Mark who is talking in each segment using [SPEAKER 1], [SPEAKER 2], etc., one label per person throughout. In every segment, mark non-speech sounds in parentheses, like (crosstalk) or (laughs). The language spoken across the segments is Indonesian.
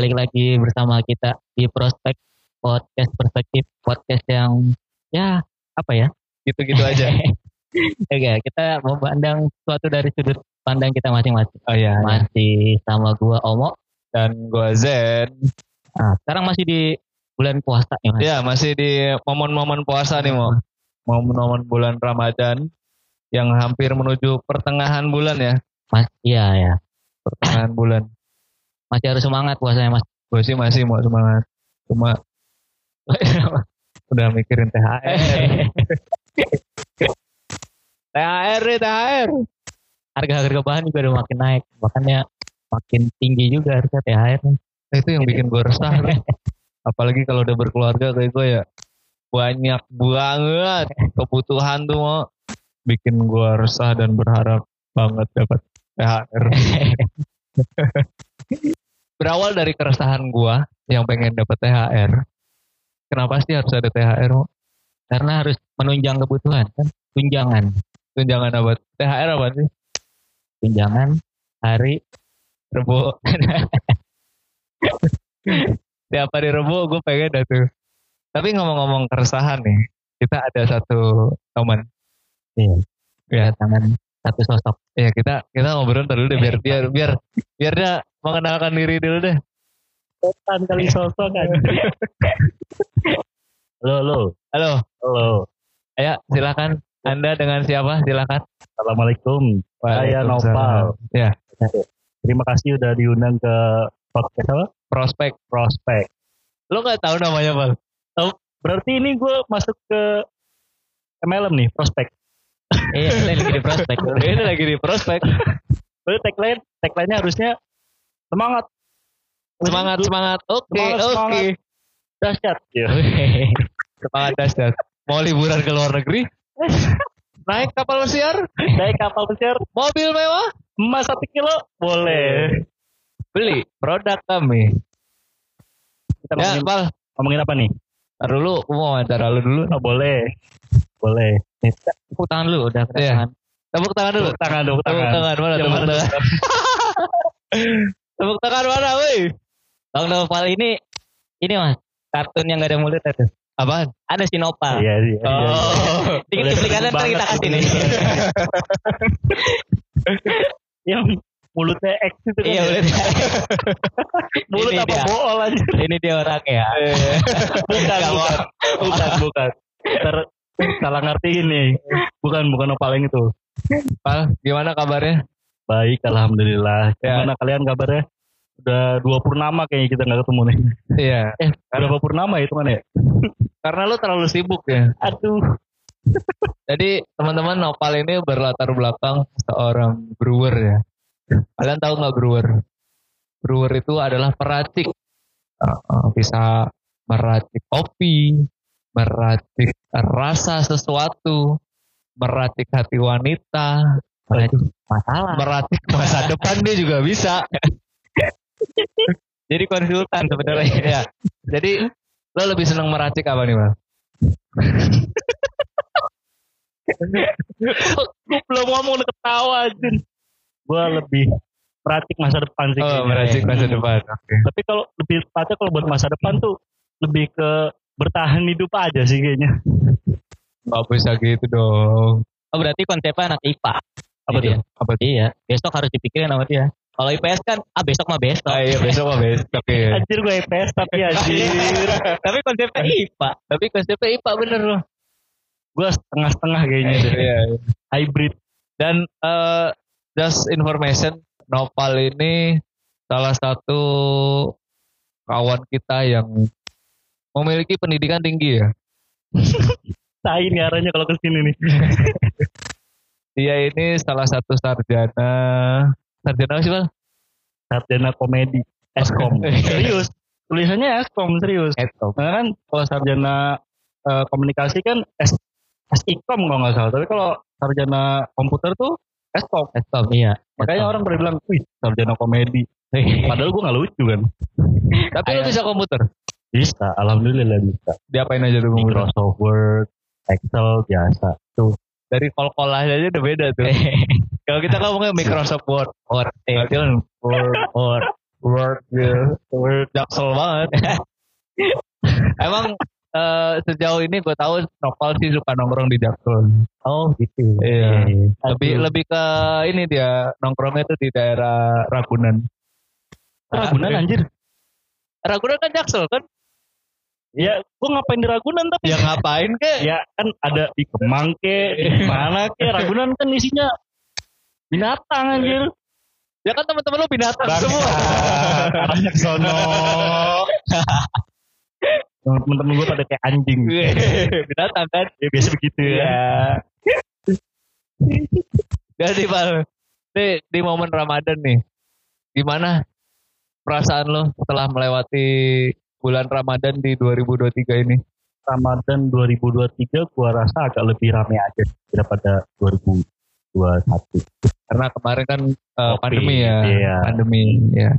[SPEAKER 1] balik lagi bersama kita di Prospek Podcast Perspektif Podcast yang ya apa ya?
[SPEAKER 2] Gitu-gitu aja. (laughs)
[SPEAKER 1] Oke, kita memandang sesuatu dari sudut pandang kita masing-masing.
[SPEAKER 2] Oh iya.
[SPEAKER 1] Masih sama gua Omo.
[SPEAKER 2] Dan gua Zen.
[SPEAKER 1] Nah, sekarang masih di bulan puasa ya Mas.
[SPEAKER 2] Ya masih di momen-momen puasa nih mau. Momen-momen bulan Ramadan yang hampir menuju pertengahan bulan ya.
[SPEAKER 1] Mas, iya ya.
[SPEAKER 2] Pertengahan bulan.
[SPEAKER 1] Masih harus semangat puasanya Mas.
[SPEAKER 2] Gue sih masih mau semangat. Cuma (laughs) udah mikirin THR. (laughs) THR nih THR.
[SPEAKER 1] Harga-harga bahan juga udah makin naik. Makanya makin tinggi juga harga THR.
[SPEAKER 2] Nah, itu yang bikin gue resah. (laughs) Apalagi kalau udah berkeluarga kayak gue ya. Banyak banget kebutuhan tuh mau. Bikin gue resah dan berharap banget dapat THR. Berawal dari keresahan gue yang pengen dapat THR. Kenapa sih harus ada THR?
[SPEAKER 1] Karena harus menunjang kebutuhan kan. Tunjangan.
[SPEAKER 2] Tunjangan apa? THR apa sih?
[SPEAKER 1] Tunjangan hari
[SPEAKER 2] Rebo. (laughs) Tiap hari Rebo gue pengen dah tuh. Tapi ngomong-ngomong keresahan nih, kita ada satu teman.
[SPEAKER 1] Iya.
[SPEAKER 2] Ya,
[SPEAKER 1] tangan satu sosok.
[SPEAKER 2] ya kita kita ngobrol dulu deh biar biar biar biar dia mengenalkan diri dulu deh.
[SPEAKER 1] Setan kali sosok kan.
[SPEAKER 3] Halo, halo,
[SPEAKER 2] Halo,
[SPEAKER 3] halo.
[SPEAKER 2] ayo silakan. Anda dengan siapa? Silakan.
[SPEAKER 3] Assalamualaikum. Saya. Nopal.
[SPEAKER 2] Ya,
[SPEAKER 3] Terima kasih udah diundang ke podcast apa?
[SPEAKER 2] prospek.
[SPEAKER 3] Prospek.
[SPEAKER 2] Lo nggak tahu namanya bang?
[SPEAKER 3] Berarti ini gue masuk ke MLM nih, prospek.
[SPEAKER 1] Iya, kita lagi di prospek. (laughs)
[SPEAKER 2] Ini lagi di prospek.
[SPEAKER 3] Berarti tagline, tagline-nya harusnya semangat.
[SPEAKER 2] Semangat semangat. Oke oke.
[SPEAKER 3] Dahsyat. Ya.
[SPEAKER 2] Semangat dahsyat. Mau liburan ke luar negeri? Naik kapal pesiar?
[SPEAKER 3] Naik kapal pesiar,
[SPEAKER 2] Mobil mewah?
[SPEAKER 3] emas satu kilo, boleh.
[SPEAKER 2] Beli produk kami.
[SPEAKER 3] Kita
[SPEAKER 2] Ya,
[SPEAKER 3] ngomongin,
[SPEAKER 2] Pal.
[SPEAKER 3] ngomongin apa nih?
[SPEAKER 2] Ntar dulu, aku mau wawancara lu dulu.
[SPEAKER 3] Oh, boleh. Boleh.
[SPEAKER 1] Tepuk tangan lu udah
[SPEAKER 2] Iya.
[SPEAKER 1] kedatangan.
[SPEAKER 2] Tepuk tangan dulu.
[SPEAKER 3] Tepuk tangan, tepuk
[SPEAKER 2] Tepuk
[SPEAKER 3] tangan.
[SPEAKER 2] tangan mana? Tepuk tangan. (laughs) Tepuk tangan mana, woi?
[SPEAKER 1] Bang Nopal ini ini Mas, kartun yang gak ada mulut itu.
[SPEAKER 2] Apaan?
[SPEAKER 1] Ada si Nopal.
[SPEAKER 3] Iya, iya. iya.
[SPEAKER 2] Oh.
[SPEAKER 1] Dikit cuplikannya ntar kita kasih nih. (laughs)
[SPEAKER 3] Yang mulutnya X itu kan.
[SPEAKER 1] Iya,
[SPEAKER 3] ya?
[SPEAKER 1] mulut. (laughs)
[SPEAKER 3] Mulut
[SPEAKER 1] Ini
[SPEAKER 3] apa
[SPEAKER 1] dia.
[SPEAKER 3] bool aja.
[SPEAKER 1] Ini dia orang ya.
[SPEAKER 3] bukan, bukan, bukan, bukan. Ntar salah ngerti ini. Bukan, bukan opal yang itu.
[SPEAKER 2] Pal, gimana kabarnya?
[SPEAKER 3] Baik, alhamdulillah.
[SPEAKER 2] Ya.
[SPEAKER 3] Gimana kalian kabarnya? Udah dua purnama kayaknya kita nggak ketemu nih.
[SPEAKER 2] Iya.
[SPEAKER 3] Eh, berapa purnama itu kan ya?
[SPEAKER 2] Karena lu terlalu sibuk ya.
[SPEAKER 3] Aduh.
[SPEAKER 2] Jadi teman-teman Nopal ini berlatar belakang seorang brewer ya. Kalian tahu nggak brewer? Brewer itu adalah peracik. Uh, bisa meracik kopi, meracik rasa sesuatu, meracik hati wanita,
[SPEAKER 1] Aduh, masalah.
[SPEAKER 2] meracik masa (laughs) depan dia juga bisa. (laughs)
[SPEAKER 1] Jadi konsultan sebenarnya.
[SPEAKER 2] ya. Jadi lo lebih seneng meracik apa nih bang?
[SPEAKER 3] Gue belum ngomong udah ketawa Jun. Gue lebih praktik masa depan sih.
[SPEAKER 2] Oh, meracik masa
[SPEAKER 3] Hmm.
[SPEAKER 2] depan. Oke.
[SPEAKER 3] Tapi kalau lebih tepatnya kalau buat masa depan tuh lebih ke bertahan hidup aja sih kayaknya.
[SPEAKER 2] Gak bisa gitu dong.
[SPEAKER 1] Oh berarti konsepnya anak IPA.
[SPEAKER 3] Apa
[SPEAKER 1] Iya.
[SPEAKER 3] tuh?
[SPEAKER 2] Apa tuh?
[SPEAKER 1] Iya, besok harus dipikirin sama dia. Kalau IPS kan, ah besok mah besok.
[SPEAKER 2] Ah, iya besok mah besok ya.
[SPEAKER 3] Anjir gue IPS tapi anjir.
[SPEAKER 1] Tapi konsepnya IPA.
[SPEAKER 2] Tapi konsepnya IPA bener loh.
[SPEAKER 3] gue setengah-setengah kayaknya deh.
[SPEAKER 2] Iya.
[SPEAKER 3] Hybrid.
[SPEAKER 2] Dan eh just information, Nopal ini salah satu kawan kita yang memiliki pendidikan tinggi ya. (laughs)
[SPEAKER 3] Tai nih arahnya kalau ke sini nih.
[SPEAKER 2] Dia (laughs) ini salah satu sarjana sarjana apa sih bang?
[SPEAKER 3] Sarjana komedi. Eskom. (laughs) serius. Tulisannya Eskom serius.
[SPEAKER 2] Etom.
[SPEAKER 3] Karena kan kalau sarjana eh, komunikasi kan S SIKOM kalau nggak salah. Tapi kalau sarjana komputer tuh Eskom.
[SPEAKER 1] Eskom, iya.
[SPEAKER 3] Makanya orang pada bilang, wih sarjana komedi. Padahal gue nggak lucu kan.
[SPEAKER 2] Tapi lu
[SPEAKER 1] Kayak-
[SPEAKER 2] bisa komputer?
[SPEAKER 3] Bisa, alhamdulillah bisa.
[SPEAKER 2] Diapain aja tuh?
[SPEAKER 3] Microsoft Word, Excel biasa. Tuh.
[SPEAKER 2] Dari kol-kol aja udah beda tuh. (laughs) Kalau kita ngomongnya Microsoft Word, Word, Excel, Word, Word. Word gitu. Jaksel banget. (laughs) Emang eh, sejauh ini gue tahu Nopal sih suka nongkrong di Jaksel.
[SPEAKER 1] Oh gitu.
[SPEAKER 2] Iya.
[SPEAKER 1] Aduh.
[SPEAKER 2] Lebih lebih ke ini dia nongkrongnya tuh di daerah Ragunan.
[SPEAKER 3] Ragunan anjir.
[SPEAKER 2] Ragunan kan Jaksel kan?
[SPEAKER 3] Ya, gua ngapain di Ragunan tapi
[SPEAKER 2] Ya ngapain ke?
[SPEAKER 3] ya kan ada di Kemang ke, di mana ke, Ragunan kan isinya binatang anjir.
[SPEAKER 2] Ya kan teman-teman lu binatang semua.
[SPEAKER 3] Arahnya ke sono. Temen-temen gue pada kayak anjing.
[SPEAKER 2] binatang kan?
[SPEAKER 3] Ya biasa begitu ya.
[SPEAKER 2] Iya. Jadi Pak, di, di momen Ramadan nih, gimana perasaan lo setelah melewati bulan Ramadan di 2023 ini?
[SPEAKER 3] Ramadan 2023 gua rasa agak lebih rame aja daripada 2021.
[SPEAKER 2] Karena kemarin kan eh,
[SPEAKER 3] Covid,
[SPEAKER 2] pandemi ya,
[SPEAKER 3] iya.
[SPEAKER 2] pandemi ya.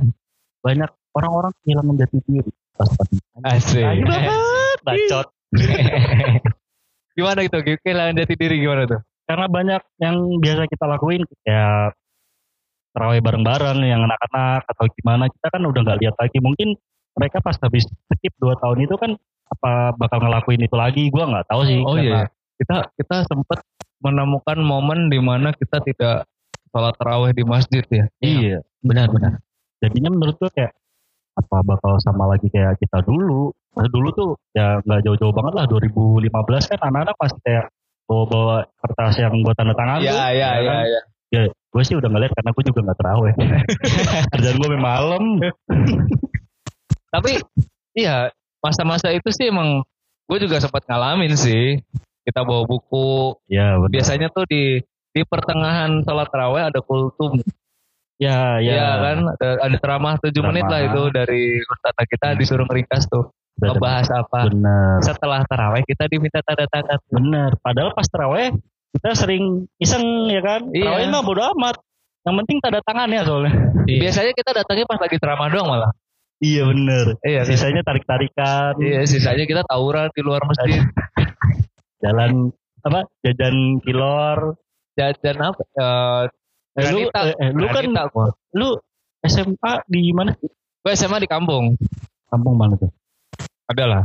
[SPEAKER 3] Banyak orang-orang kehilangan jati diri pas pandemi.
[SPEAKER 2] Asik.
[SPEAKER 3] Bacot. (laughs)
[SPEAKER 2] gimana itu? Kehilangan jati diri gimana tuh?
[SPEAKER 3] Karena banyak yang biasa kita lakuin ya terawih bareng-bareng yang anak-anak atau gimana kita kan udah nggak lihat lagi mungkin mereka pas habis skip 2 tahun itu kan apa bakal ngelakuin itu lagi gua nggak tahu sih
[SPEAKER 2] Oh
[SPEAKER 3] karena-
[SPEAKER 2] iya, kita kita sempat menemukan momen di mana kita tidak sholat tarawih di masjid ya.
[SPEAKER 3] iya
[SPEAKER 1] Benar-benar.
[SPEAKER 3] jadinya menurut gue kayak apa bakal sama lagi kayak kita dulu Pas dulu tuh ya nggak jauh-jauh banget lah 2015 kan anak-anak pasti kayak bawa-bawa kertas yang buat tanda tangan tuh
[SPEAKER 2] Iya, iya,
[SPEAKER 3] ya
[SPEAKER 2] iya,
[SPEAKER 3] kan?
[SPEAKER 2] iya.
[SPEAKER 3] ya gue sih udah ngeliat karena gue juga nggak terawih (laughs) kerjaan gue malam (laughs)
[SPEAKER 2] Tapi iya, masa-masa itu sih emang gue juga sempat ngalamin sih. Kita bawa buku.
[SPEAKER 3] ya benar
[SPEAKER 2] Biasanya tuh di di pertengahan sholat tarawih ada kultum.
[SPEAKER 3] ya ya
[SPEAKER 2] Iya kan, ada, ada ceramah 7 menit lah itu dari ustadz kita disuruh ngeringkas tuh. Ngebahas apa.
[SPEAKER 3] bener
[SPEAKER 2] Setelah tarawih kita diminta tanda tangan.
[SPEAKER 3] bener padahal pas terawih kita sering iseng ya kan
[SPEAKER 2] Iya.
[SPEAKER 3] terawih mah bodo amat yang penting tanda tangan ya soalnya
[SPEAKER 2] Biasanya kita datangnya pas lagi ceramah doang malah.
[SPEAKER 3] Iya bener
[SPEAKER 2] Iya, kan?
[SPEAKER 3] sisanya tarik tarikan
[SPEAKER 2] Iya, sisanya kita tawuran di luar masjid.
[SPEAKER 3] jalan apa jajan kilor
[SPEAKER 2] Jajan apa? Eh,
[SPEAKER 3] Eh, lu, eh, eh, lu kan
[SPEAKER 2] gua.
[SPEAKER 3] lu SMA di mana
[SPEAKER 2] Gue SMA di kampung.
[SPEAKER 3] kampung mana tuh
[SPEAKER 2] Ada lah.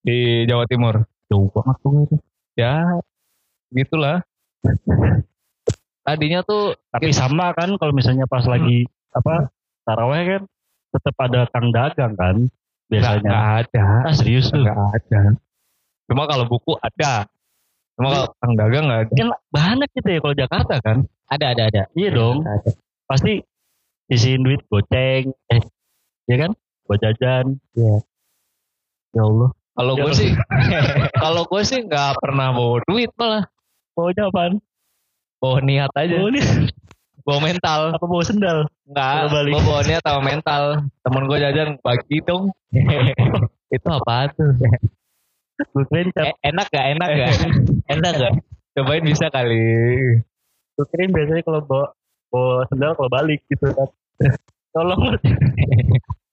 [SPEAKER 2] Di Jawa Timur.
[SPEAKER 3] jauh banget tuh itu
[SPEAKER 2] Ya, gitulah. Tadinya tuh
[SPEAKER 3] tapi sama kan kalau misalnya pas lagi apa taraweh kan tetap ada kang dagang kan biasanya
[SPEAKER 2] nggak ada.
[SPEAKER 3] ah serius tuh
[SPEAKER 2] Nggak ada. Cuma kalau buku ada. Cuma kalau kang dagang nggak ada.
[SPEAKER 3] kan banyak gitu ya kalau Jakarta kan
[SPEAKER 1] Ada, ada, ada.
[SPEAKER 3] iya dong
[SPEAKER 1] Ada.
[SPEAKER 3] pasti isiin duit goceng eh ya kan buat jajan
[SPEAKER 1] Iya.
[SPEAKER 3] ya Allah
[SPEAKER 2] Kalau
[SPEAKER 3] Ya,
[SPEAKER 2] gue (laughs)
[SPEAKER 3] kalau-
[SPEAKER 2] sih, kalau gue sih nggak pernah bawa duit malah.
[SPEAKER 3] bawanya apaan
[SPEAKER 2] Bawa niat aja.
[SPEAKER 3] bawa nih
[SPEAKER 2] Bawa mental.
[SPEAKER 3] apa bawa sendal
[SPEAKER 2] Enggak, gue bawa niat sama mental. Temen gue jajan bagi dong. (laughs) Itu apa tuh?
[SPEAKER 3] gue
[SPEAKER 2] Eh, enak gak? Enak gak? (laughs) enak gak? Cobain bisa kali.
[SPEAKER 3] gue kirain biasanya kalau bawa bawa sendal kalau balik gitu kan (laughs) tolong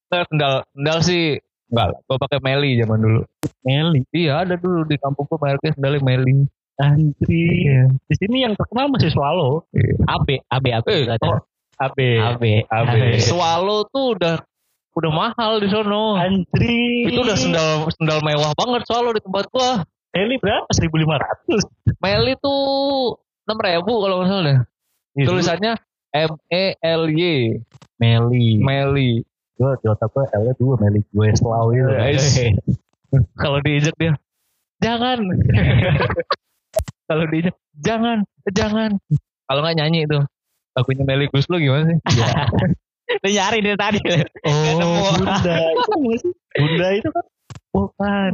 [SPEAKER 2] Nggak, sendal, sendal sih enggak lah. Gue pakai Meli zaman dulu.
[SPEAKER 3] Meli
[SPEAKER 2] Iya ada dulu di kampung gue mereknya sendalnya Meli.
[SPEAKER 3] Antri di sini yang terkenal masih Swallow
[SPEAKER 1] AB, AB, AB.
[SPEAKER 2] Eh, oh,
[SPEAKER 3] AB
[SPEAKER 1] AB.
[SPEAKER 3] AB.
[SPEAKER 2] Swallow tuh udah udah mahal di sono.
[SPEAKER 3] antri
[SPEAKER 2] Itu udah sendal sendal mewah banget Swallow di tempat gua.
[SPEAKER 3] Meli berapa 1500
[SPEAKER 2] Meli tuh enam ribu kalau nggak salah deh.
[SPEAKER 3] Iya,
[SPEAKER 2] Tulisannya M E L Y
[SPEAKER 3] Meli
[SPEAKER 2] Meli.
[SPEAKER 3] gue di otak gue L nya dua Meli gue Swallow itu
[SPEAKER 2] Guys. Kalau diinjek dia, jangan. (laughs) Kalau diinjek, jangan, jangan. Kalau nggak nyanyi itu, lagunya Meli Guslo gimana sih? (laughs)
[SPEAKER 1] Lu nyari dari tadi.
[SPEAKER 3] oh Bunda itu sih? Bunda itu kan
[SPEAKER 2] Bukan.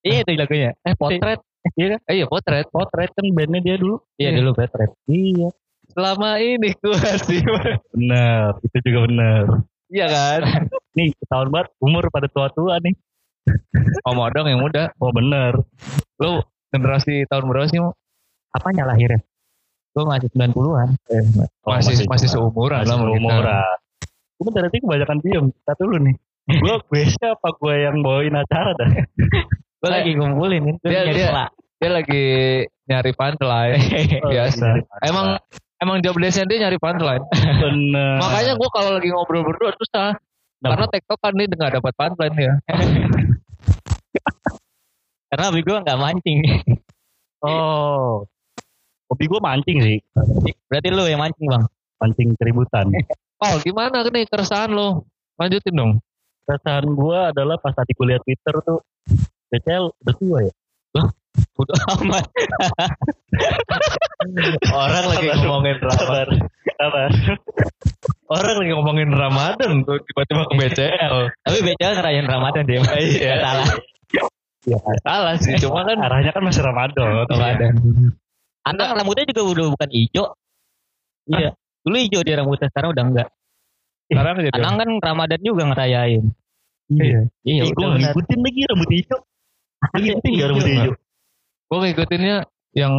[SPEAKER 1] Iya itu lagunya.
[SPEAKER 2] Eh potret.
[SPEAKER 3] Iya kan?
[SPEAKER 2] Eh, iya potret.
[SPEAKER 3] potret kan bandnya dia dulu
[SPEAKER 1] Iya dulu potret.
[SPEAKER 3] iya
[SPEAKER 2] Selama ini ku masih.
[SPEAKER 3] benar itu juga benar
[SPEAKER 2] Iya kan? (laughs)
[SPEAKER 3] nih ketahuan banget umur pada tua-tua nih
[SPEAKER 2] Om Odong yang muda.
[SPEAKER 3] oh benar
[SPEAKER 2] Lu generasi tahun berapa sih? Mo?
[SPEAKER 1] Apanya lahirnya? Gue masih 90-an.
[SPEAKER 3] Oh,
[SPEAKER 2] masih masih seumuran
[SPEAKER 3] masih
[SPEAKER 2] lah
[SPEAKER 3] seumuran Cuma berarti kebanyakan diem kita dulu nih gue gue (laughs) apa gue yang bawain acara dah
[SPEAKER 1] Gue lagi ngumpulin. Gue
[SPEAKER 2] Dia- dia-
[SPEAKER 1] pola.
[SPEAKER 2] Dia lagi nyari punchline. (laughs) Biasa. Emang emang job desk dia nyari punchline.
[SPEAKER 3] bener
[SPEAKER 2] Makanya gue kalau lagi ngobrol berdua susah. Karena TikTok kan ini nggak dapat punchline ya. (laughs)
[SPEAKER 1] Karena hobi gue nggak mancing.
[SPEAKER 3] Oh. Hobi gue mancing sih.
[SPEAKER 1] Berarti lu yang mancing bang.
[SPEAKER 3] Mancing keributan. (laughs)
[SPEAKER 2] Oh gimana nih keresahan lo? Lanjutin dong.
[SPEAKER 3] Perasaan gue adalah pas tadi gue liat Twitter tuh. BCL udah tua ya.
[SPEAKER 1] Udah amat. (laughs)
[SPEAKER 2] Orang lagi ngomongin
[SPEAKER 3] Sabar.
[SPEAKER 2] Ramadan.
[SPEAKER 3] Sabar.
[SPEAKER 2] Orang lagi ngomongin Ramadan tuh tiba-tiba ke BCL.
[SPEAKER 1] Tapi BCL ngerayain Ramadan dia.
[SPEAKER 2] Iya.
[SPEAKER 1] Salah.
[SPEAKER 3] Ya,
[SPEAKER 2] Salah sih, cuma kan
[SPEAKER 3] arahnya kan masih Ramadan.
[SPEAKER 2] Ramadan.
[SPEAKER 1] Anak rambutnya juga udah bukan hijau. Iya. Dulu hijau dia rambutnya sekarang udah enggak.
[SPEAKER 2] Sekarang jadi
[SPEAKER 1] Anang kan Ramadan juga ngerayain.
[SPEAKER 2] Iya.
[SPEAKER 1] Iya,
[SPEAKER 3] Ih, gue ngikutin lagi rambut hijau. Lu ngikutin gak rambut
[SPEAKER 2] Hijau.
[SPEAKER 3] hijau?
[SPEAKER 2] Gue ngikutinnya yang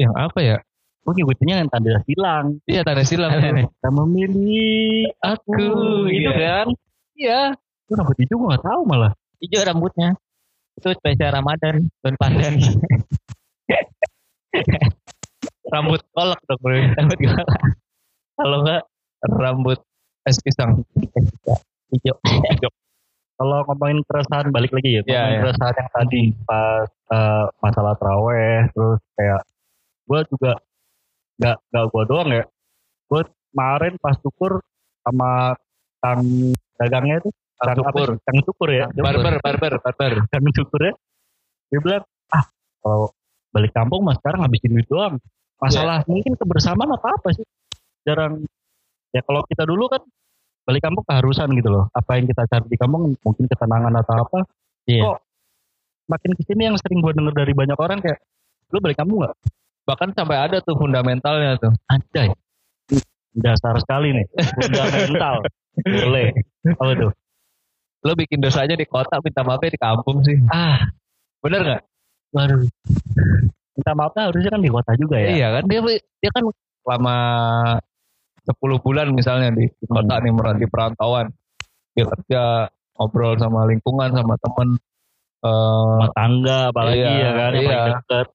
[SPEAKER 2] yang apa ya?
[SPEAKER 3] Gue ngikutinnya yang tanda silang.
[SPEAKER 2] Iya tanda silang.
[SPEAKER 3] Kita memilih
[SPEAKER 2] Aku,
[SPEAKER 3] gitu
[SPEAKER 2] iya.
[SPEAKER 3] kan.
[SPEAKER 2] Iya.
[SPEAKER 3] Itu rambut hijau gue gak tahu malah.
[SPEAKER 1] Hijau rambutnya. Itu spesial Ramadan. Don pandan. (laughs) (laughs)
[SPEAKER 2] Rambut kolak dong bro.
[SPEAKER 1] Rambut gue
[SPEAKER 2] Kalau enggak rambut es pisang.
[SPEAKER 1] hijau.
[SPEAKER 3] Kalau ngomongin keresahan balik lagi ya. Ngomongin
[SPEAKER 2] iya.
[SPEAKER 3] keresahan yang tadi pas eh, masalah traweh. Terus kayak gue juga gak, gak gue doang ya. Gue kemarin pas syukur sama kang dagangnya itu. Kang sih? Kang syukur ya.
[SPEAKER 2] Barber, barber, barber.
[SPEAKER 3] Kang syukur ya. Dia bilang, ah kalau balik kampung mas sekarang habisin duit doang. Masalah mungkin kebersamaan apa apa sih. Jarang. Ya kalau kita dulu kan balik kampung keharusan gitu loh. Apa yang kita cari di kampung mungkin ketenangan atau apa.
[SPEAKER 1] Iya.
[SPEAKER 3] Kok makin ke sini yang sering gue denger dari banyak orang kayak, lu balik kampung gak?
[SPEAKER 2] Bahkan sampai ada tuh fundamentalnya tuh.
[SPEAKER 3] Anjay. Dasar sekali nih. Fundamental. (laughs) Boleh. Apa tuh?
[SPEAKER 2] Lo bikin dosa aja di kota, minta maafnya di kampung sih.
[SPEAKER 3] Ah,
[SPEAKER 2] Bener nggak?
[SPEAKER 3] Waduh. Minta maafnya harusnya kan di kota juga ya.
[SPEAKER 2] Iya kan dia dia kan selama 10 bulan misalnya di, di kota nih meran- di perantauan. Dia kerja ngobrol sama lingkungan sama temen
[SPEAKER 3] Rumah tangga apalagi
[SPEAKER 2] Iya,
[SPEAKER 3] ya kan.
[SPEAKER 2] Iya.
[SPEAKER 3] paling deket.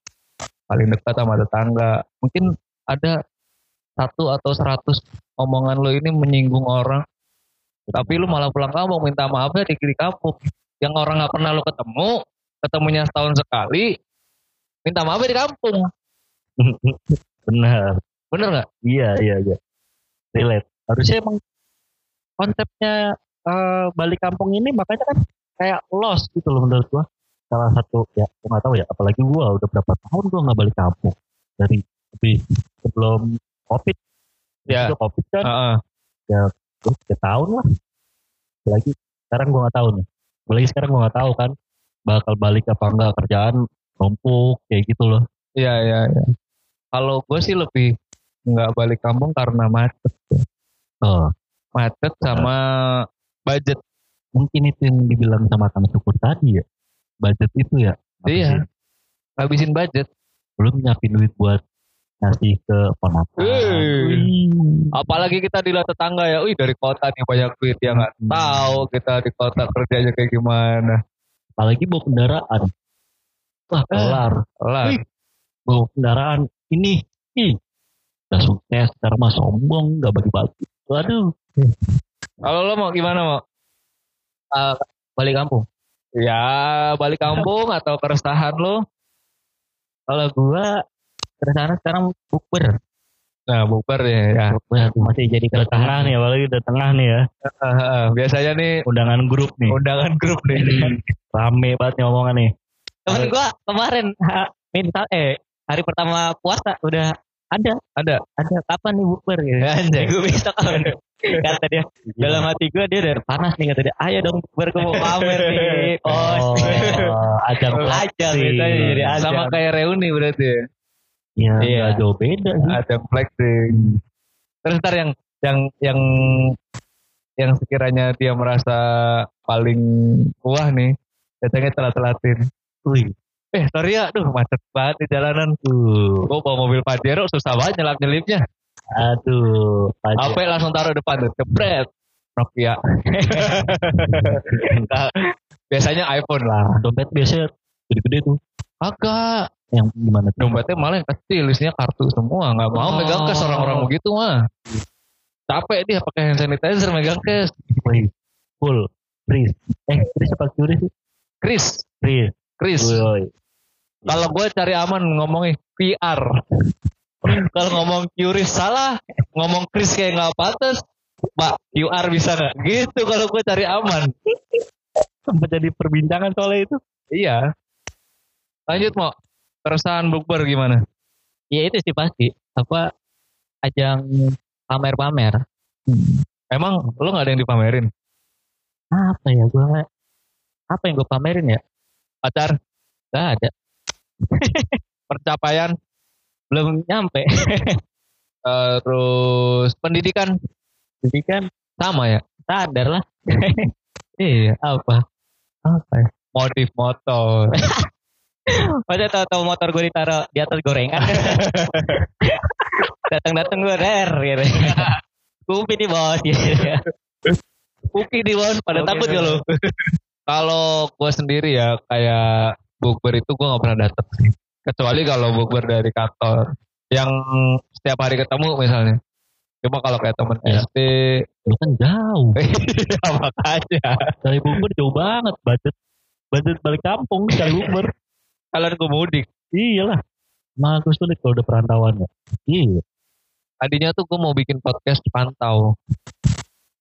[SPEAKER 2] paling dekat sama tetangga. Mungkin ada satu atau seratus omongan lo ini menyinggung orang. Tapi lu malah pulang kampung minta maafnya di kiri kampung. Yang orang nggak pernah lo ketemu, ketemunya setahun sekali, minta maafnya di kampung. (laughs)
[SPEAKER 3] Benar.
[SPEAKER 2] Bener nggak?
[SPEAKER 3] Iya, iya, iya. Relate. Harusnya emang konsepnya eh, balik kampung ini makanya kan kayak lost gitu loh menurut gua. Salah satu ya, gua nggak tahu ya. Apalagi gua udah berapa tahun gua nggak balik kampung dari lebih sebelum covid.
[SPEAKER 2] Ya.
[SPEAKER 3] Itu covid kan,
[SPEAKER 2] Heeh.
[SPEAKER 3] gua tiga tahun lah. Apalagi sekarang gua nggak tahu nih. Apalagi sekarang gua nggak tahu kan bakal balik apa enggak kerjaan numpuk kayak gitu loh.
[SPEAKER 2] Iya iya iya. Kalau gue sih lebih nggak balik kampung karena macet,
[SPEAKER 3] Oh,
[SPEAKER 2] macet sama budget.
[SPEAKER 3] mungkin itu yang dibilang sama Kang Syukur tadi ya. Budget itu ya.
[SPEAKER 2] Iya. Habisin budget.
[SPEAKER 3] belum nyiapin duit buat ngasih ke ponakan.
[SPEAKER 2] Apalagi kita di tetangga ya, wih dari kota nih banyak duit ya nggak
[SPEAKER 3] Hmm.
[SPEAKER 2] tahu kita di kota kerjanya kayak gimana.
[SPEAKER 3] Apalagi bawa kendaraan. Wah, kelar.
[SPEAKER 2] Lah,
[SPEAKER 3] Wih. Bawa kendaraan ini. Ih. Udah sukses, sekarang mah sombong, gak bagi-bagi. Waduh.
[SPEAKER 2] kalau lo mau gimana mau?
[SPEAKER 1] Eh, balik kampung.
[SPEAKER 2] Ya balik kampung atau keresahan lo?
[SPEAKER 1] Kalau gua keresahan sekarang bukber.
[SPEAKER 2] Nah bukber ya. ya.
[SPEAKER 1] Masih jadi
[SPEAKER 3] Udah tengah nih, apalagi udah tengah nih ya.
[SPEAKER 2] Biasanya nih
[SPEAKER 3] Undangan grup nih.
[SPEAKER 2] undangan grup nih.
[SPEAKER 3] Rame banget nih omongan nih.
[SPEAKER 1] Temen gua kemarin minta eh hari pertama puasa udah ada
[SPEAKER 2] Ada.
[SPEAKER 1] ada kapan nih bukber gitu.
[SPEAKER 2] Anjay.
[SPEAKER 1] Gue besok kapan? kata dia dalam hati gue dia udah panas nih kata dia ayo dong bukber gue mau pamer nih
[SPEAKER 3] Oh,
[SPEAKER 1] oh
[SPEAKER 3] ajang
[SPEAKER 1] ajang gitu jadi ajang
[SPEAKER 2] Sama kayak reuni berarti ya.
[SPEAKER 3] Iya,
[SPEAKER 1] Iya.
[SPEAKER 3] jauh beda sih.
[SPEAKER 2] Ada flexing. Terus ntar yang yang yang yang sekiranya dia merasa paling wah nih, datangnya telat-telatin.
[SPEAKER 3] Wih,
[SPEAKER 2] Eh sorry ya, aduh macet banget di jalanan.
[SPEAKER 3] tuh.
[SPEAKER 2] Gue bawa mobil Pajero susah banget nyelap nyelipnya.
[SPEAKER 3] Aduh.
[SPEAKER 2] HP langsung taruh depan tuh, jebret. Nokia. (laughs) Biasanya iPhone lah.
[SPEAKER 3] Dompet biasanya gede-gede tuh.
[SPEAKER 2] Agak.
[SPEAKER 3] Yang gimana?
[SPEAKER 2] Dompetnya malah yang kecil, isinya kartu semua. Nggak mau
[SPEAKER 1] Oh.
[SPEAKER 2] megang cash orang-orang begitu mah. Capek dia pakai hand sanitizer megang cash.
[SPEAKER 3] Wih, full Chris eh Chris apa Chris sih
[SPEAKER 2] Chris,
[SPEAKER 3] Chris
[SPEAKER 2] Chris.
[SPEAKER 3] Woi.
[SPEAKER 2] Kalau gue cari aman ngomongnya PR. Kalau ngomong Curis salah, ngomong Chris kayak nggak pantas. Pak, QR bisa nggak? Gitu kalau gue cari aman.
[SPEAKER 3] sempat jadi perbincangan soalnya itu
[SPEAKER 2] Iya. Lanjut mau. Keresahan bukber gimana?
[SPEAKER 1] Ya itu sih pasti. Apa ajang pamer-pamer.
[SPEAKER 2] Emang lu nggak ada yang dipamerin?
[SPEAKER 1] Apa ya gue nggak- apa yang gue pamerin ya?
[SPEAKER 2] Pacar,
[SPEAKER 1] Gak ada. (laughs)
[SPEAKER 2] percapaian,
[SPEAKER 1] Belum nyampe. (laughs)
[SPEAKER 2] terus pendidikan
[SPEAKER 1] Jadi kan
[SPEAKER 2] sama ya?
[SPEAKER 1] sadar lah. (laughs)
[SPEAKER 2] Iya.
[SPEAKER 1] apa? Apa ya?
[SPEAKER 2] Modif motor.
[SPEAKER 1] Masa tahu-tahu motor gue ditaruh di atas gorengan. (laughs) Datang-datang gue der gitu. Kupi nih bos gitu.
[SPEAKER 2] Puki di bawah pada
[SPEAKER 1] Oke,
[SPEAKER 2] takut gak lu? kalau gue sendiri ya kayak bukber itu gue nggak pernah datang sih. Kecuali kalau bukber dari kantor yang setiap hari ketemu misalnya. Cuma kalau kayak temen
[SPEAKER 3] Ya.
[SPEAKER 2] SD,
[SPEAKER 3] lu kan jauh (laughs)
[SPEAKER 2] ya makanya.
[SPEAKER 3] dari bukber jauh banget budget budget balik kampung cari bukber
[SPEAKER 2] Kalian gue mudik.
[SPEAKER 3] iyalah Nah, aku sulit kalau udah perantauan ya. Iya.
[SPEAKER 2] Tadinya tuh gue mau bikin podcast pantau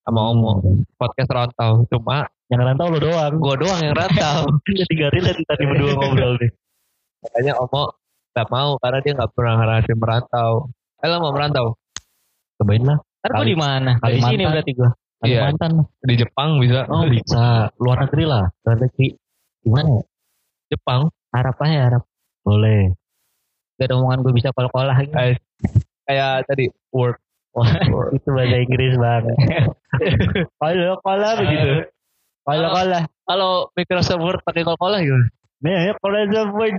[SPEAKER 2] sama Omo, podcast rantau. Cuma
[SPEAKER 3] Yang rantau lo doang.
[SPEAKER 2] gue doang yang rantau.
[SPEAKER 3] Jadi gak relate tadi berdua ngobrol nih.
[SPEAKER 2] Makanya Omo gak mau karena dia gak pernah ngerasain merantau. Eh lo mau merantau?
[SPEAKER 3] Cobain lah.
[SPEAKER 1] Ntar gue
[SPEAKER 3] Kali-
[SPEAKER 1] di mana? Di sini berarti gue.
[SPEAKER 2] Iya.
[SPEAKER 3] Kalimantan.
[SPEAKER 2] Di Jepang bisa.
[SPEAKER 3] Oh bisa. Luar negeri lah. Luar negeri. Gimana ya?
[SPEAKER 2] Jepang.
[SPEAKER 1] Harap aja harap.
[SPEAKER 3] Boleh.
[SPEAKER 1] Gak ada omongan gue bisa kol-kolah gitu.
[SPEAKER 2] Kayak, kayak tadi work. (laughs)
[SPEAKER 3] Itu bahasa Inggris banget. (laughs) Kalau kola begitu. Kalau kola.
[SPEAKER 2] Kalau Microsoft Word pakai Coca-Cola gitu.
[SPEAKER 3] Nih, kalau (laughs) sebut.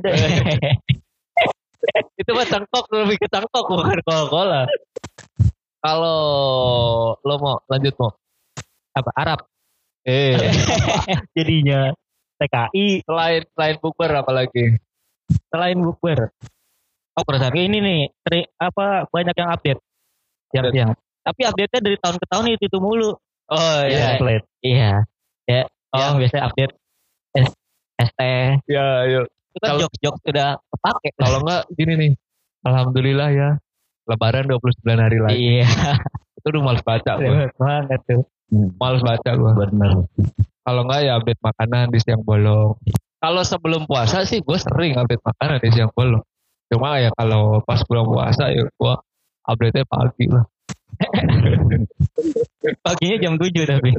[SPEAKER 2] Itu mah cangkok lebih ke cangkok bukan Coca-Cola. Kalau lo mau lanjut mau.
[SPEAKER 1] Apa Arab?
[SPEAKER 2] Eh,
[SPEAKER 3] Jadinya TKI.
[SPEAKER 2] selain selain bukber apalagi?
[SPEAKER 1] Selain bukber. Oh perasaan ini nih. tri- apa banyak yang update. Yang yang. Tapi update-nya dari tahun ke tahun itu, itu mulu.
[SPEAKER 2] Oh
[SPEAKER 1] Iya.
[SPEAKER 2] iya.
[SPEAKER 1] Iya. Ya.
[SPEAKER 2] Oh.
[SPEAKER 1] Yang biasa update S ST.
[SPEAKER 2] Ya, yuk.
[SPEAKER 1] Itu kan
[SPEAKER 2] Kalau-
[SPEAKER 1] jokes-jokes udah kepake.
[SPEAKER 2] Kalau enggak gini nih. Alhamdulillah ya. Lebaran 29 hari lagi.
[SPEAKER 1] Iya.
[SPEAKER 2] Itu udah males baca
[SPEAKER 1] banget tuh.
[SPEAKER 2] Males baca gua.
[SPEAKER 3] Bener.
[SPEAKER 2] Kalau enggak ya update makanan di siang bolong. Kalau sebelum puasa sih gue sering update makanan di siang bolong. Cuma ya kalau pas bulan puasa ya gue update-nya pagi lah. (laughs)
[SPEAKER 1] Paginya jam 7 tapi.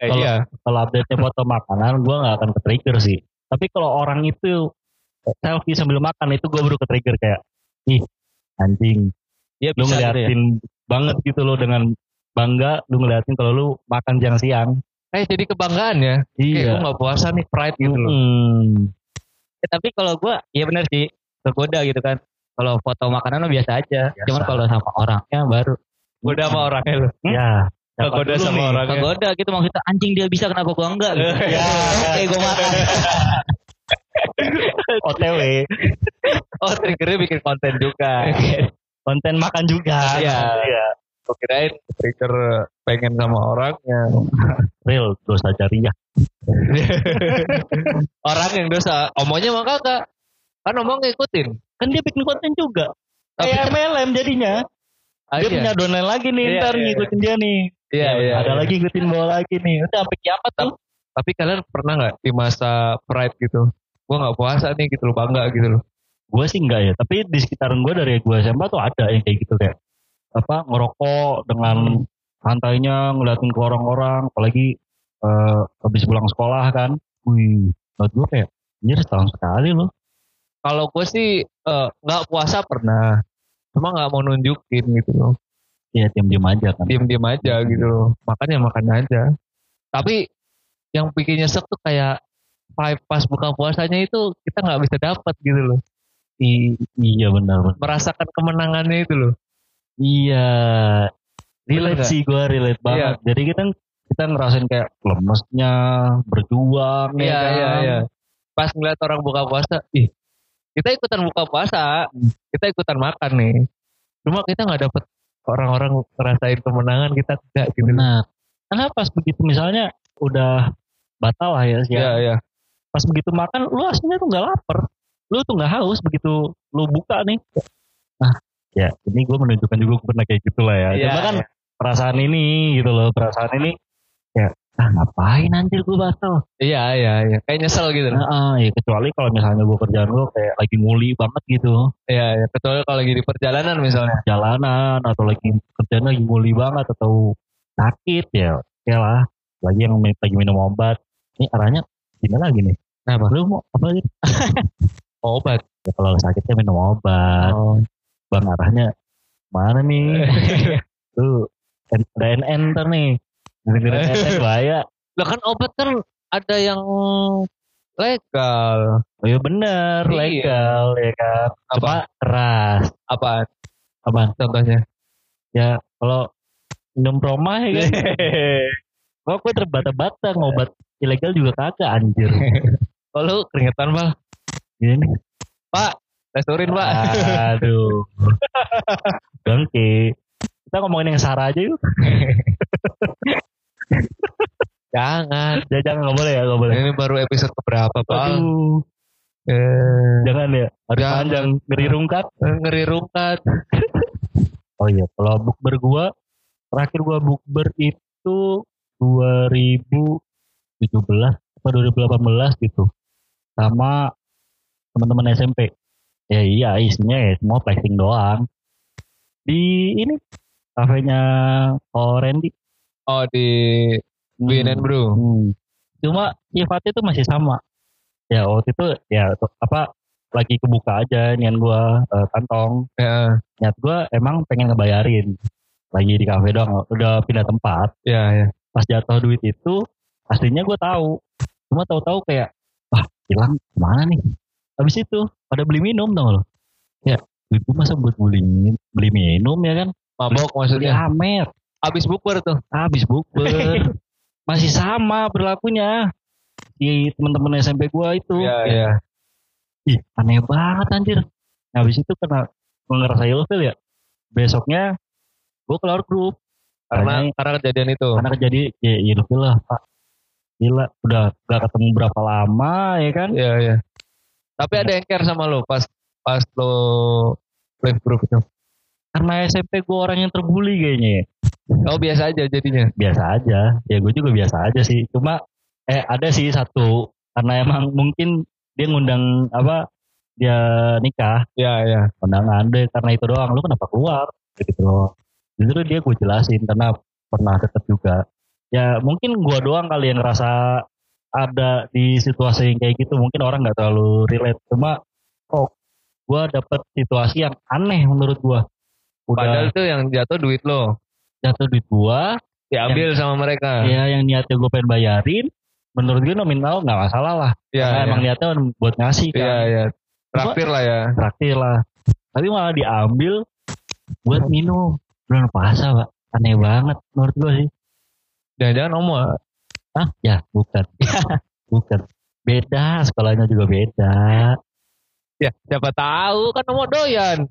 [SPEAKER 2] Eh, iya.
[SPEAKER 3] Kalau update-nya foto makanan, gue nggak akan ke trigger sih. Tapi kalau orang itu selfie sambil makan itu gue baru ke trigger kayak, ih anjing,
[SPEAKER 1] Iya
[SPEAKER 3] lu
[SPEAKER 1] bisa gitu ya.
[SPEAKER 3] ngeliatin banget gitu loh dengan bangga, lu ngeliatin kalau lu makan siang siang.
[SPEAKER 2] Eh jadi kebanggaan ya. Kayak gue gak puasa nih pride gitu loh.
[SPEAKER 3] Hmm.
[SPEAKER 1] Ya, tapi kalau gue, iya bener sih. Tergoda gitu kan. Kalau foto makanan mah biasa aja.
[SPEAKER 3] Biasa.
[SPEAKER 1] Cuman kalau sama orangnya baru.
[SPEAKER 2] Udah sama orangnya loh.
[SPEAKER 3] Ya. siapa
[SPEAKER 2] Kegoda sama
[SPEAKER 3] nih?
[SPEAKER 2] orangnya.
[SPEAKER 1] Tergoda gitu maksudnya anjing dia bisa kenapa gua enggak gitu. (laughs)
[SPEAKER 2] Ya.
[SPEAKER 1] Kayak gue makan. (laughs)
[SPEAKER 3] OTW,
[SPEAKER 2] Oh triggernya bikin konten juga.
[SPEAKER 3] konten makan juga.
[SPEAKER 2] Iya.
[SPEAKER 3] Iya.
[SPEAKER 2] Gue kirain trigger pengen sama orangnya. (laughs)
[SPEAKER 3] Real dosa jariah. (laughs)
[SPEAKER 2] Orang yang dosa. Omonya mah kagak. Kan omong ngikutin.
[SPEAKER 3] Kan dia bikin konten juga.
[SPEAKER 2] Tapi
[SPEAKER 3] Kayak MLM jadinya.
[SPEAKER 2] Ah,
[SPEAKER 3] Dia
[SPEAKER 2] iya.
[SPEAKER 3] punya downline lagi nih,
[SPEAKER 2] Iya,
[SPEAKER 3] ntar
[SPEAKER 2] iya,
[SPEAKER 3] ngikutin dia nih.
[SPEAKER 2] Iya, iya.
[SPEAKER 3] Ada
[SPEAKER 2] iya.
[SPEAKER 3] lagi ngikutin bawa lagi nih. Udah sampai kiamat tuh.
[SPEAKER 2] Tapi kalian pernah nggak di masa pride gitu? Gue nggak puasa nih gitu loh bangga gitu loh.
[SPEAKER 3] Gue sih enggak ya, tapi di sekitaran gue dari gue SMA tuh ada yang kayak gitu kayak apa ngerokok dengan santainya ngeliatin ke orang-orang, apalagi eh, habis pulang sekolah kan. Wih, buat gue kayak setahun sekali loh.
[SPEAKER 2] Kalau gue sih eh, nggak puasa pernah. Cuma nggak mau nunjukin gitu loh.
[SPEAKER 3] Ya diam-diam aja kan.
[SPEAKER 2] Diam-diam aja gitu loh. Makan ya makan aja. Tapi yang bikin nyesek tuh kayak vibe pas buka puasanya itu kita nggak bisa dapat gitu loh.
[SPEAKER 3] I- iya benar. benar.
[SPEAKER 2] Merasakan kemenangannya itu loh.
[SPEAKER 3] Iya. Relate sih gue relate banget. Jadi kita kita ngerasain kayak lemesnya, berjuang ya
[SPEAKER 2] Iya
[SPEAKER 3] kan?
[SPEAKER 2] iya iya. Pas ngeliat orang buka puasa, ih kita ikutan buka puasa, kita ikutan makan nih. Cuma kita nggak dapet orang-orang ngerasain kemenangan kita enggak gitu.
[SPEAKER 3] Benar. Karena pas begitu misalnya udah batal lah ya.
[SPEAKER 2] Iya, iya.
[SPEAKER 3] Pas begitu makan lu aslinya tuh nggak lapar. Lu tuh nggak haus begitu lu buka nih. Nah, ya ini gue menunjukkan juga gue pernah kayak gitu lah ya.
[SPEAKER 2] Iya,
[SPEAKER 3] Cuma kan
[SPEAKER 2] iya.
[SPEAKER 3] perasaan ini gitu loh, perasaan ini ya ah ngapain anjir gue batal.
[SPEAKER 2] Iya, iya, iya. Kayak nyesel gitu.
[SPEAKER 3] Nah, ah, ya kecuali kalau misalnya gue kerjaan gue kayak lagi nguli banget gitu.
[SPEAKER 2] Iya, iya. Kecuali kalau lagi di perjalanan misalnya.
[SPEAKER 3] jalanan atau lagi kerjaan lagi nguli banget atau sakit ya oke lah lagi yang lagi minum obat ini arahnya gimana lagi nih
[SPEAKER 2] Kenapa?
[SPEAKER 3] lu mau apa gitu (laughs)
[SPEAKER 2] Obat.
[SPEAKER 3] ya kalau sakitnya minum obat
[SPEAKER 2] Oh.
[SPEAKER 3] Bang arahnya mana nih (laughs) tuh ada NN ntar nih dengerin NN (laughs) bahaya
[SPEAKER 2] Lah kan obat kan ada yang legal.
[SPEAKER 3] oh iya bener
[SPEAKER 2] Iya.
[SPEAKER 3] legal ya kan
[SPEAKER 2] Apa?
[SPEAKER 3] cuma keras
[SPEAKER 2] Apaan?
[SPEAKER 3] apa
[SPEAKER 2] Contohnya.
[SPEAKER 3] ya kalau minum proma ya kan (laughs) kok gue terbata-bata ngobat ilegal juga kagak anjir
[SPEAKER 2] Kalau keringetan, Bal.
[SPEAKER 3] ini
[SPEAKER 2] Pak, restorin, Pak.
[SPEAKER 3] Aduh. (laughs) Gengki. Kita ngomongin yang Sarah aja yuk. (laughs)
[SPEAKER 2] Jangan.
[SPEAKER 3] Ya, jangan nggak boleh ya, nggak boleh.
[SPEAKER 2] Ini baru episode keberapa, Bal?
[SPEAKER 3] Aduh.
[SPEAKER 2] Eh,
[SPEAKER 3] Jangan ya. Harus
[SPEAKER 2] Jangan.
[SPEAKER 3] panjang. Ngeri rungkat.
[SPEAKER 2] ngeri rungkat. (laughs)
[SPEAKER 3] Oh iya. Kalau bukber gua, terakhir gua bukber itu 2017 atau 2018 gitu. Sama teman-teman SMP. Ya iya isinya ya semua flexing doang. Di ini kafenya Ko Randy.
[SPEAKER 2] Oh, di Win and Brew.
[SPEAKER 3] Hmm. Cuma sifatnya itu masih sama. Ya waktu itu ya apa lagi kebuka aja nian gua eh, kantong.
[SPEAKER 2] Ya,
[SPEAKER 3] Niat gua emang pengen ngebayarin. Lagi di kafe doang, udah pindah tempat.
[SPEAKER 2] ya, ya.
[SPEAKER 3] Pas jatuh duit itu aslinya gua tahu. Cuma tahu-tahu kayak wah hilang ke mana nih? Habis itu pada beli minum dong lo. Ya gua masa buat beli beli minum ya kan?
[SPEAKER 2] Mabok maksudnya.
[SPEAKER 3] amer.
[SPEAKER 2] Abis bukber tuh.
[SPEAKER 3] habis bukber (laughs) masih sama berlakunya di teman-teman SMP gua itu
[SPEAKER 2] Iya,
[SPEAKER 3] Kayak,
[SPEAKER 2] iya.
[SPEAKER 3] ih aneh banget anjir nah, habis itu karena gue ngerasa ilfil ya besoknya gue keluar grup
[SPEAKER 2] Karena
[SPEAKER 3] Karena-
[SPEAKER 2] karena kejadian itu.
[SPEAKER 3] karena kejadian ya ilfil lah pak gila udah gak ketemu berapa lama ya kan
[SPEAKER 2] Iya, iya. Tapi ada yang care sama lo pas pas lo live group itu.
[SPEAKER 3] karena SMP gue orang yang terbully kayaknya ya.
[SPEAKER 2] Oh biasa aja jadinya.
[SPEAKER 3] biasa aja. Ya gue juga biasa aja sih. Cuma eh ada sih satu. Karena emang mungkin dia ngundang apa dia nikah.
[SPEAKER 2] Iya, iya.
[SPEAKER 3] undangan deh karena itu doang. Lu kenapa keluar? Gitu loh justru dia gue jelasin. Karena pernah deket juga. Ya mungkin gua doang kali yang ngerasa ada di situasi yang kayak gitu mungkin orang nggak terlalu relate cuma kok gua dapet situasi yang aneh menurut gua
[SPEAKER 2] Padahal itu yang jatuh duit lo.
[SPEAKER 3] jatuh duit gua
[SPEAKER 2] Diambil sama mereka.
[SPEAKER 3] ya yang niatnya gue pengen bayarin menurut gue nominal nggak masalah lah
[SPEAKER 2] Iya,
[SPEAKER 3] karena
[SPEAKER 2] iya.
[SPEAKER 3] emang niatnya buat ngasih kan
[SPEAKER 2] Iya, iya. Traktir lah ya.
[SPEAKER 3] traktir lah tapi malah diambil buat minum bulan puasa pak aneh banget menurut gue sih
[SPEAKER 2] Jangan-jangan Om
[SPEAKER 3] ah Ya, bukan. (laughs) bukan. Ya. Beda, sekolahnya juga beda.
[SPEAKER 2] Ya, siapa tahu kan mau doyan.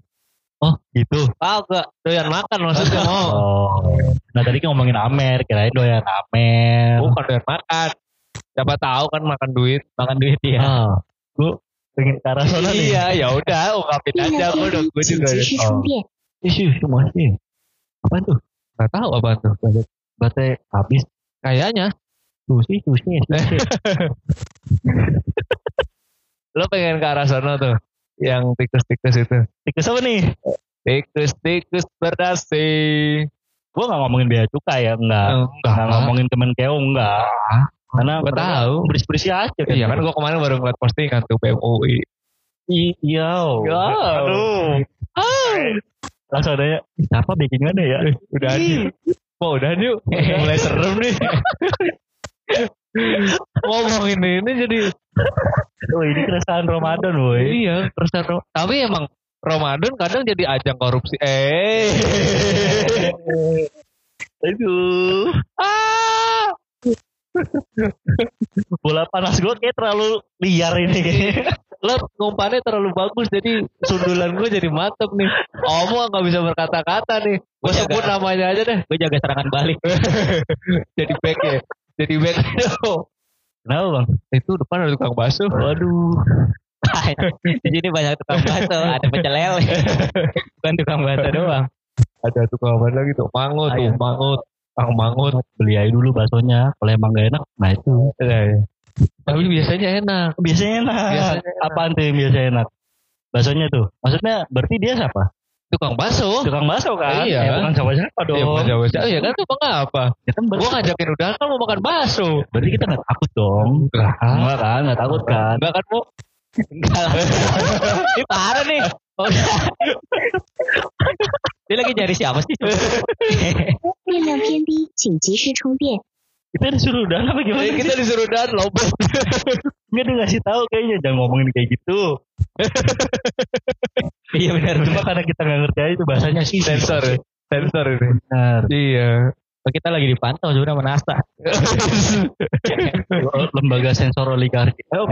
[SPEAKER 3] Oh, gitu.
[SPEAKER 2] Tahu enggak doyan makan maksudnya mau. (laughs)
[SPEAKER 3] Oh. Nah, tadi kan ngomongin Amer, kirain doyan Amer.
[SPEAKER 2] Bukan doyan makan. Siapa tahu kan makan duit,
[SPEAKER 3] makan duit ah. ya. Oh. Gue pengen ke arah sana nih.
[SPEAKER 2] Iya, ya udah, ungkapin aja gue udah gue juga.
[SPEAKER 4] isu
[SPEAKER 3] Isu, masih. Apa tuh?
[SPEAKER 2] Gak tahu apa tuh.
[SPEAKER 3] Baterai habis
[SPEAKER 2] kayaknya
[SPEAKER 3] susi susi susi (laughs)
[SPEAKER 2] lo pengen ke arah sana tuh. Yang tikus-tikus itu.
[SPEAKER 3] tikus apa nih
[SPEAKER 2] Tikus-tikus berdasi.
[SPEAKER 3] gue gak ngomongin biaya cukai ya enggak
[SPEAKER 2] Enggak.
[SPEAKER 3] Nggak ngomongin temen keo enggak karena
[SPEAKER 2] Gua
[SPEAKER 3] mereka
[SPEAKER 2] tahu.
[SPEAKER 3] bersih-bersih aja kan
[SPEAKER 2] Iya kan gue kemarin baru ngeliat postingan tuh PMUI.
[SPEAKER 3] Iya
[SPEAKER 2] Ya.
[SPEAKER 3] aduh langsung ada ya siapa bikinannya ya
[SPEAKER 2] Udah yuk. Mau udah yuk. Mulai serem nih. (laughs) Ngomongin ini jadi
[SPEAKER 3] oh ini keresahan Ramadan boy
[SPEAKER 2] iya keresahan Tapi emang Ramadan kadang jadi ajang korupsi. Eh.
[SPEAKER 3] aduh
[SPEAKER 2] ah.
[SPEAKER 3] bola panas gue kayak terlalu liar ini
[SPEAKER 2] Lo ngumpannya terlalu bagus jadi sundulan gue jadi mantep nih. Omong nggak bisa berkata-kata nih. Gue sebut namanya aja deh.
[SPEAKER 1] gue jaga serangan balik (laughs)
[SPEAKER 2] jadi back ya. Jadi background. (laughs)
[SPEAKER 3] Kenapa bang?
[SPEAKER 2] Itu depan ada tukang bakso.
[SPEAKER 3] Waduh. (laughs)
[SPEAKER 1] di sini banyak tukang bakso, ada pecel lele. (laughs) Bukan tukang bakso doang.
[SPEAKER 2] Ada tukang apa lagi tuh? Mangut tuh, mangut. Tukang mangut.
[SPEAKER 3] Beli aja dulu baksonya. Kalau emang gak enak, nah itu.
[SPEAKER 2] Iya, iya. Tapi biasanya enak.
[SPEAKER 3] Biasanya enak.
[SPEAKER 2] Biasanya enak.
[SPEAKER 3] Apaan tuh yang biasanya enak? Baksonya tuh. Maksudnya berarti dia siapa?
[SPEAKER 2] Tukang bakso.
[SPEAKER 3] Tukang bakso kan?
[SPEAKER 2] Iya.
[SPEAKER 3] Eh, bukan siapa-siapa dong.
[SPEAKER 2] Iya, bukan Jawa. Iya kan tuh bang apa?
[SPEAKER 3] Ya kan berarti,
[SPEAKER 2] Gua ngajakin udah kan mau makan bakso.
[SPEAKER 3] berarti kita gak takut dong.
[SPEAKER 2] Enggak.
[SPEAKER 3] Enggak kan? Gak takut kan?
[SPEAKER 2] Enggak kan mau?
[SPEAKER 1] Enggak lah. (laughs) Ini parah nih. Oh, Dia lagi nyari siapa sih?
[SPEAKER 4] 电量偏低，请及时充电。
[SPEAKER 3] Kita disuruh udahan apa gimana?
[SPEAKER 2] Eh, kita disuruh dan lobet.
[SPEAKER 3] Nggak dia ngasih tahu kayaknya jangan ngomongin kayak gitu.
[SPEAKER 1] Iya benar
[SPEAKER 3] Cuma karena kita nggak ngerti aja itu bahasanya sih.
[SPEAKER 2] Sensor. ya. Sensor ini.
[SPEAKER 3] Benar.
[SPEAKER 2] Iya.
[SPEAKER 1] Kita lagi dipantau sebenarnya sama NASA. (laughs)
[SPEAKER 3] Lembaga sensor oligarki. Oh,